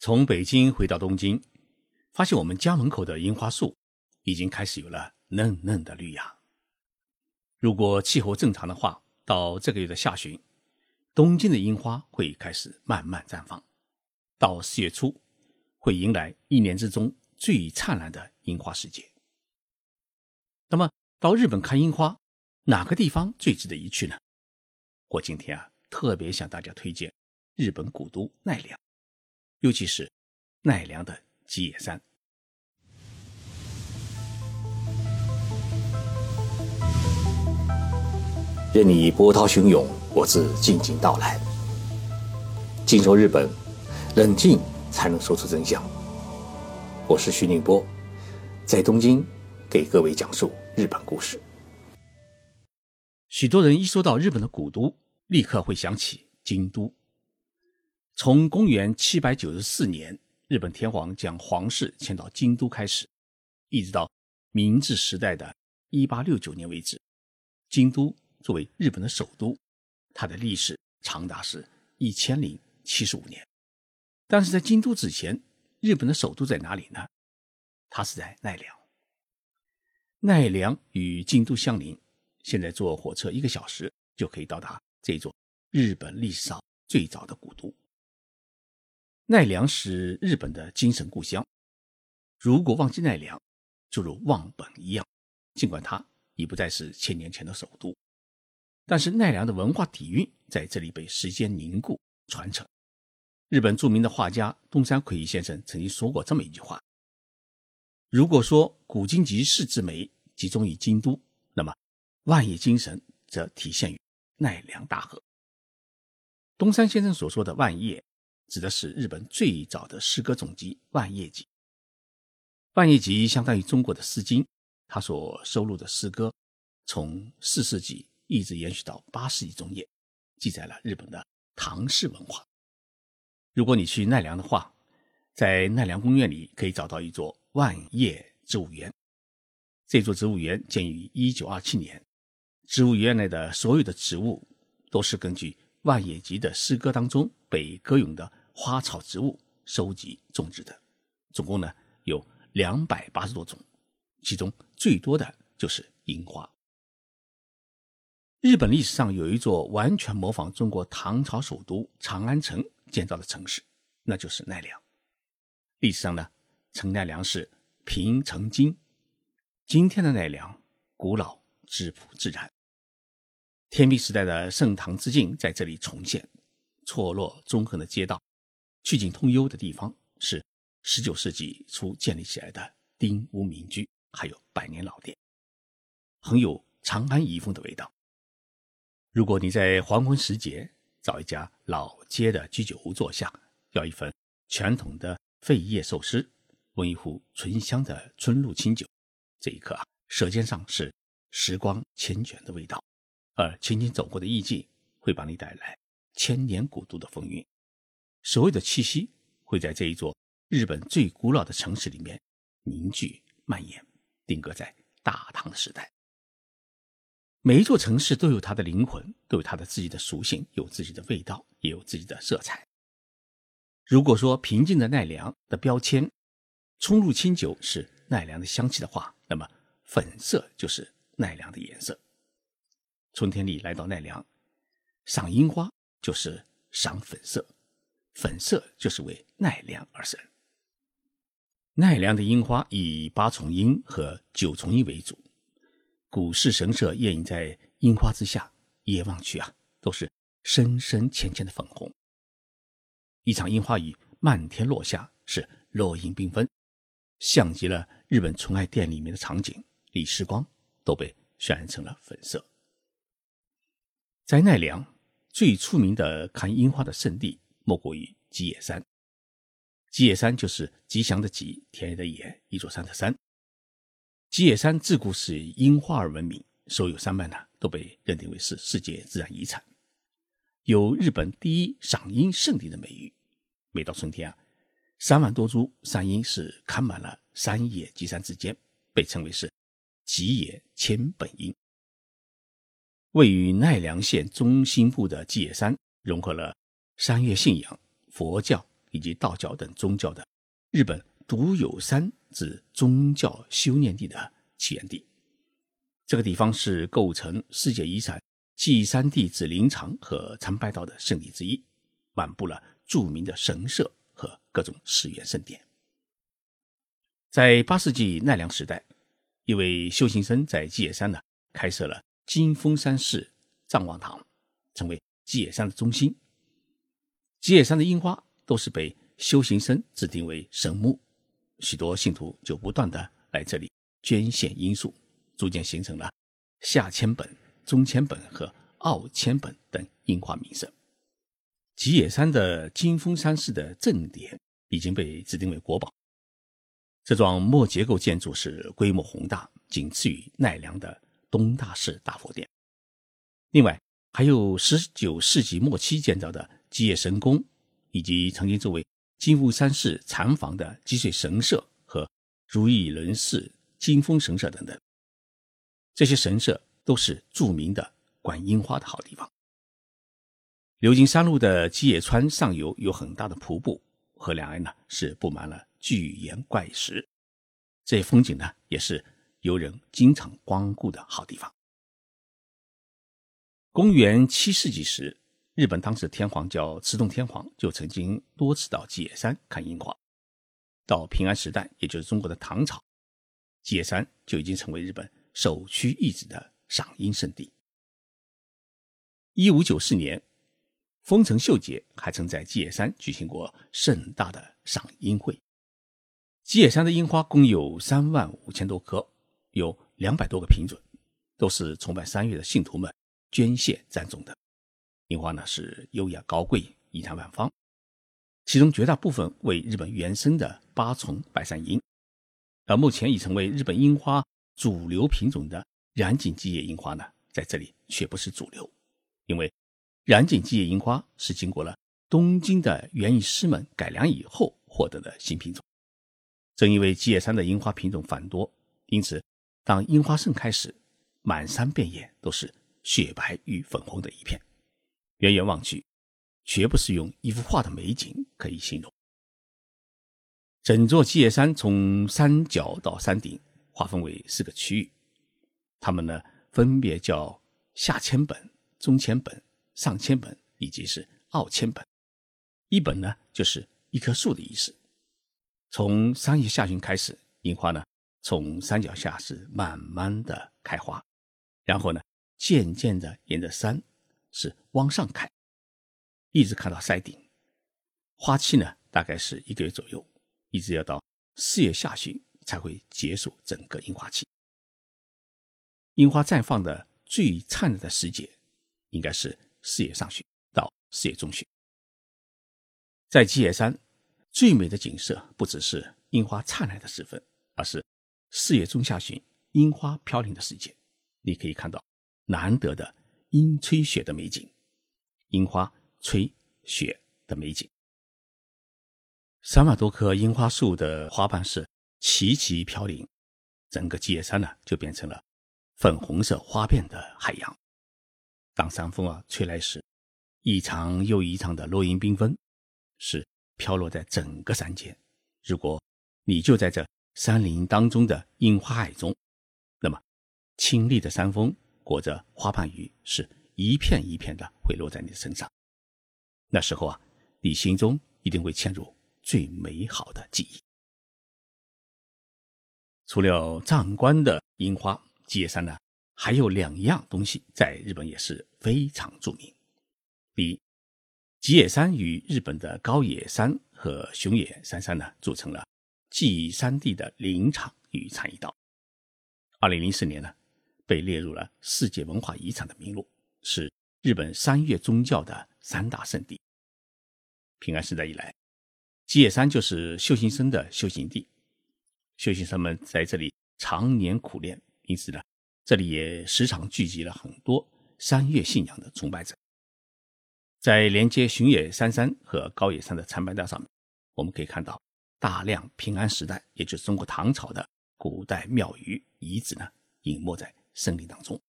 从北京回到东京，发现我们家门口的樱花树已经开始有了嫩嫩的绿芽。如果气候正常的话，到这个月的下旬，东京的樱花会开始慢慢绽放。到四月初，会迎来一年之中最灿烂的樱花时节。那么，到日本看樱花，哪个地方最值得一去呢？我今天啊，特别向大家推荐日本古都奈良，尤其是奈良的吉野山。任你波涛汹涌，我自静静到来。静说日本，冷静才能说出真相。我是徐宁波，在东京给各位讲述日本故事。许多人一说到日本的古都，立刻会想起京都。从公元七百九十四年日本天皇将皇室迁到京都开始，一直到明治时代的一八六九年为止，京都。作为日本的首都，它的历史长达是一千零七十五年。但是在京都之前，日本的首都在哪里呢？它是在奈良。奈良与京都相邻，现在坐火车一个小时就可以到达这座日本历史上最早的古都。奈良是日本的精神故乡。如果忘记奈良，就如忘本一样。尽管它已不再是千年前的首都。但是奈良的文化底蕴在这里被时间凝固传承。日本著名的画家东山魁先生曾经说过这么一句话：“如果说古今集市之美集中于京都，那么万叶精神则体现于奈良大河。”东山先生所说的“万叶”，指的是日本最早的诗歌总集《万叶集》。《万叶集》相当于中国的《诗经》，它所收录的诗歌从四世纪。一直延续到八世纪中叶，记载了日本的唐氏文化。如果你去奈良的话，在奈良公园里可以找到一座万叶植物园。这座植物园建于一九二七年，植物园内的所有的植物都是根据万叶集的诗歌当中被歌咏的花草植物收集种植的，总共呢有两百八十多种，其中最多的就是樱花。日本历史上有一座完全模仿中国唐朝首都长安城建造的城市，那就是奈良。历史上呢，城奈良是平城京。今天的奈良古老质朴自然。天明时代的盛唐之境在这里重现，错落纵横的街道，曲径通幽的地方是十九世纪初建立起来的丁屋民居，还有百年老店，很有长安遗风的味道。如果你在黄昏时节找一家老街的居酒屋坐下，要一份传统的废叶寿司，温一壶醇香的春露清酒，这一刻啊，舌尖上是时光缱绻的味道，而轻轻走过的意境会把你带来千年古都的风韵，所有的气息会在这一座日本最古老的城市里面凝聚蔓延，定格在大唐的时代。每一座城市都有它的灵魂，都有它的自己的属性，有自己的味道，也有自己的色彩。如果说平静的奈良的标签，冲入清酒是奈良的香气的话，那么粉色就是奈良的颜色。春天里来到奈良，赏樱花就是赏粉色，粉色就是为奈良而生。奈良的樱花以八重樱和九重樱为主。古寺神社掩映在樱花之下，一眼望去啊，都是深深浅浅的粉红。一场樱花雨漫天落下，是落英缤纷，像极了日本纯爱店里面的场景，李时光都被渲染成了粉色。在奈良，最出名的看樱花的圣地莫过于吉野山。吉野山就是吉祥的吉，田野的野，一座山的山。吉野山自古是以樱花而闻名，所有山脉呢都被认定为是世界自然遗产，有日本第一赏樱圣地的美誉。每到春天啊，三万多株山樱是开满了山野吉山之间，被称为是吉野千本樱。位于奈良县中心部的吉野山，融合了山岳信仰、佛教以及道教等宗教的日本独有山之宗教修炼地的起源地。这个地方是构成世界遗产祭山地之灵场和参拜道的圣地之一，满布了著名的神社和各种寺院圣殿。在八世纪奈良时代，一位修行僧在基野山呢开设了金峰山寺藏王堂，成为基野山的中心。吉野山的樱花都是被修行僧指定为神木，许多信徒就不断的来这里捐献罂粟，逐渐形成了下千本、中千本和奥千本等樱花名胜。吉野山的金峰山寺的正殿已经被指定为国宝。这幢木结构建筑是规模宏大，仅次于奈良的东大寺大佛殿。另外，还有十九世纪末期建造的基野神宫，以及曾经作为金峰山寺禅房的积水神社和如意轮寺金峰神社等等。这些神社都是著名的观樱花的好地方。流经山路的基野川上游有很大的瀑布，河两岸呢是布满了。巨岩怪石，这些风景呢，也是游人经常光顾的好地方。公元七世纪时，日本当时的天皇叫持洞天皇，就曾经多次到吉野山看樱花。到平安时代，也就是中国的唐朝，吉野山就已经成为日本首屈一指的赏樱圣地。一五九四年，丰臣秀吉还曾在吉野山举行过盛大的赏樱会。吉野山的樱花共有三万五千多棵，有两百多个品种，都是崇拜三月的信徒们捐献栽种的。樱花呢是优雅高贵，仪态万方，其中绝大部分为日本原生的八重白山樱，而目前已成为日本樱花主流品种的染井吉野樱花呢，在这里却不是主流，因为染井吉野樱花是经过了东京的园艺师们改良以后获得的新品种。正因为基野山的樱花品种繁多，因此当樱花盛开时，满山遍野都是雪白与粉红的一片，远远望去，绝不是用一幅画的美景可以形容。整座基野山从山脚到山顶划分为四个区域，它们呢分别叫下千本、中千本、上千本以及是奥千本。一本呢就是一棵树的意思。从三月下旬开始，樱花呢从山脚下是慢慢的开花，然后呢渐渐的沿着山是往上开，一直看到山顶。花期呢大概是一个月左右，一直要到四月下旬才会结束整个樱花期。樱花绽放的最灿烂的时节，应该是四月上旬到四月中旬，在基野山。最美的景色不只是樱花灿烂的时分，而是四月中下旬樱花飘零的时节。你可以看到难得的樱吹雪的美景，樱花吹雪的美景。三万多棵樱花树的花瓣是齐齐飘零，整个基野山呢就变成了粉红色花变的海洋。当山风啊吹来时，一场又一场的落英缤纷，是。飘落在整个山间。如果你就在这山林当中的樱花海中，那么清丽的山风裹着花瓣雨，是一片一片的会落在你的身上。那时候啊，你心中一定会嵌入最美好的记忆。除了壮观的樱花，吉野山呢还有两样东西在日本也是非常著名。第一。吉野山与日本的高野山和熊野三山呢，组成了记忆山地的林场与禅意道。二零零四年呢，被列入了世界文化遗产的名录，是日本三月宗教的三大圣地。平安时代以来，吉野山就是修行僧的修行地，修行僧们在这里常年苦练，因此呢，这里也时常聚集了很多三月信仰的崇拜者。在连接熊野山山和高野山的参拜道上面，我们可以看到大量平安时代，也就是中国唐朝的古代庙宇遗址呢，隐没在森林当中。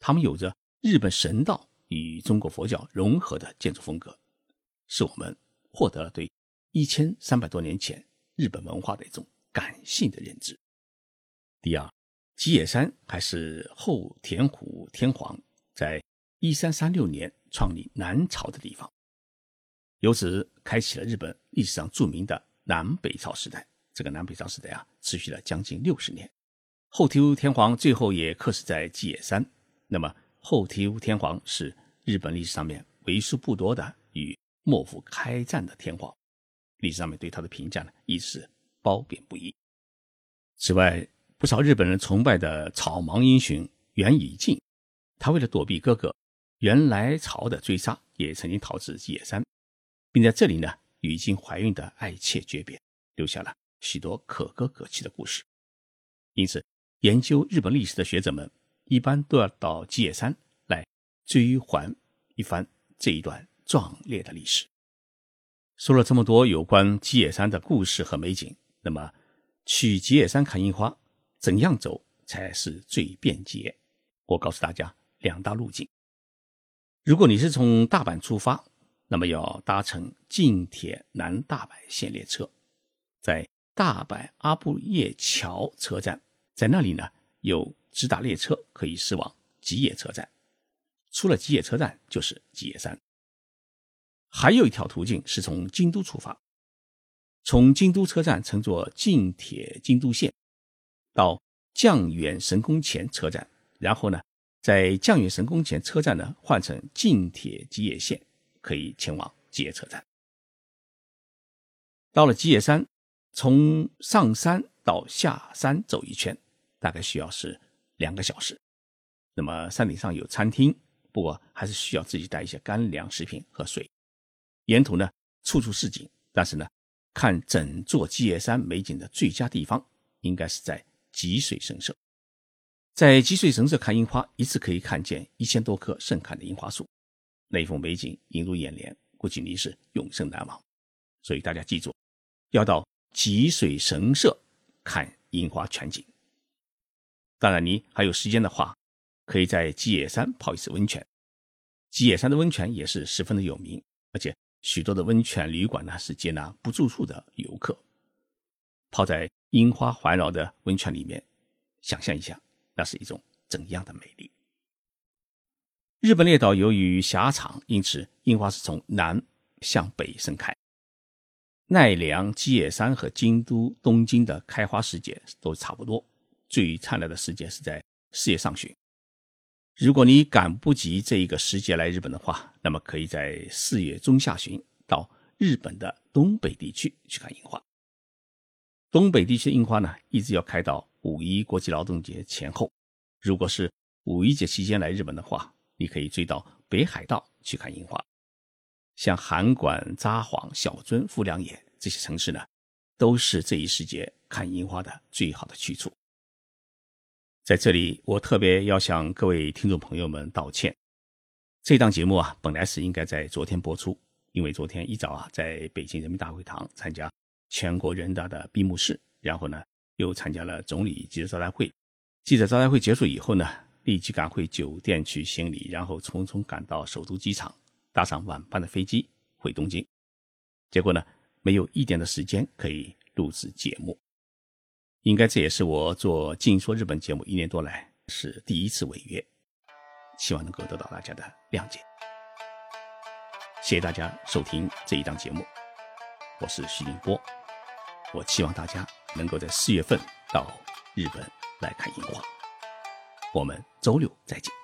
它们有着日本神道与中国佛教融合的建筑风格，使我们获得了对一千三百多年前日本文化的一种感性的认知。第二，吉野山还是后田虎天皇在一三三六年创立南朝的地方，由此开启了日本历史上著名的南北朝时代。这个南北朝时代啊，持续了将近六十年。后醍醐天皇最后也客死在吉野山。那么，后醍醐天皇是日本历史上面为数不多的与幕府开战的天皇，历史上面对他的评价呢，亦是褒贬不一。此外，不少日本人崇拜的草莽英雄源以敬，他为了躲避哥哥源来朝的追杀，也曾经逃至吉野山，并在这里呢与已经怀孕的爱妾诀别，留下了。许多可歌可泣的故事，因此研究日本历史的学者们一般都要到吉野山来追还一番这一段壮烈的历史。说了这么多有关吉野山的故事和美景，那么去吉野山看樱花，怎样走才是最便捷？我告诉大家两大路径。如果你是从大阪出发，那么要搭乘近铁南大阪线列车，在大阪阿布叶桥车站，在那里呢有直达列车可以驶往吉野车站。出了吉野车站就是吉野山。还有一条途径是从京都出发，从京都车站乘坐近铁京都线到降远神宫前车站，然后呢在降远神宫前车站呢换乘近铁吉野线，可以前往吉野车站。到了吉野山。从上山到下山走一圈，大概需要是两个小时。那么山顶上有餐厅，不过还是需要自己带一些干粮、食品和水。沿途呢，处处是景，但是呢，看整座基野山美景的最佳地方，应该是在吉水神社。在吉水神社看樱花，一次可以看见一千多棵盛开的樱花树，那一幅美景映入眼帘，估计你是永生难忘。所以大家记住，要到。吉水神社看樱花全景。当然，你还有时间的话，可以在吉野山泡一次温泉。吉野山的温泉也是十分的有名，而且许多的温泉旅馆呢是接纳不住宿的游客。泡在樱花环绕的温泉里面，想象一下，那是一种怎样的美丽？日本列岛由于狭长，因此樱花是从南向北盛开。奈良、基野山和京都、东京的开花时节都差不多，最灿烂的时节是在四月上旬。如果你赶不及这一个时节来日本的话，那么可以在四月中下旬到日本的东北地区去看樱花。东北地区的樱花呢，一直要开到五一国际劳动节前后。如果是五一节期间来日本的话，你可以追到北海道去看樱花。像函馆、札幌、小樽、富良野这些城市呢，都是这一时节看樱花的最好的去处。在这里，我特别要向各位听众朋友们道歉。这档节目啊，本来是应该在昨天播出，因为昨天一早啊，在北京人民大会堂参加全国人大的闭幕式，然后呢，又参加了总理记者招待会。记者招待会结束以后呢，立即赶回酒店去行礼，然后匆匆赶到首都机场。搭上晚班的飞机回东京，结果呢，没有一点的时间可以录制节目。应该这也是我做《静说日本》节目一年多来是第一次违约，希望能够得到大家的谅解。谢谢大家收听这一档节目，我是徐宁波。我希望大家能够在四月份到日本来看樱花。我们周六再见。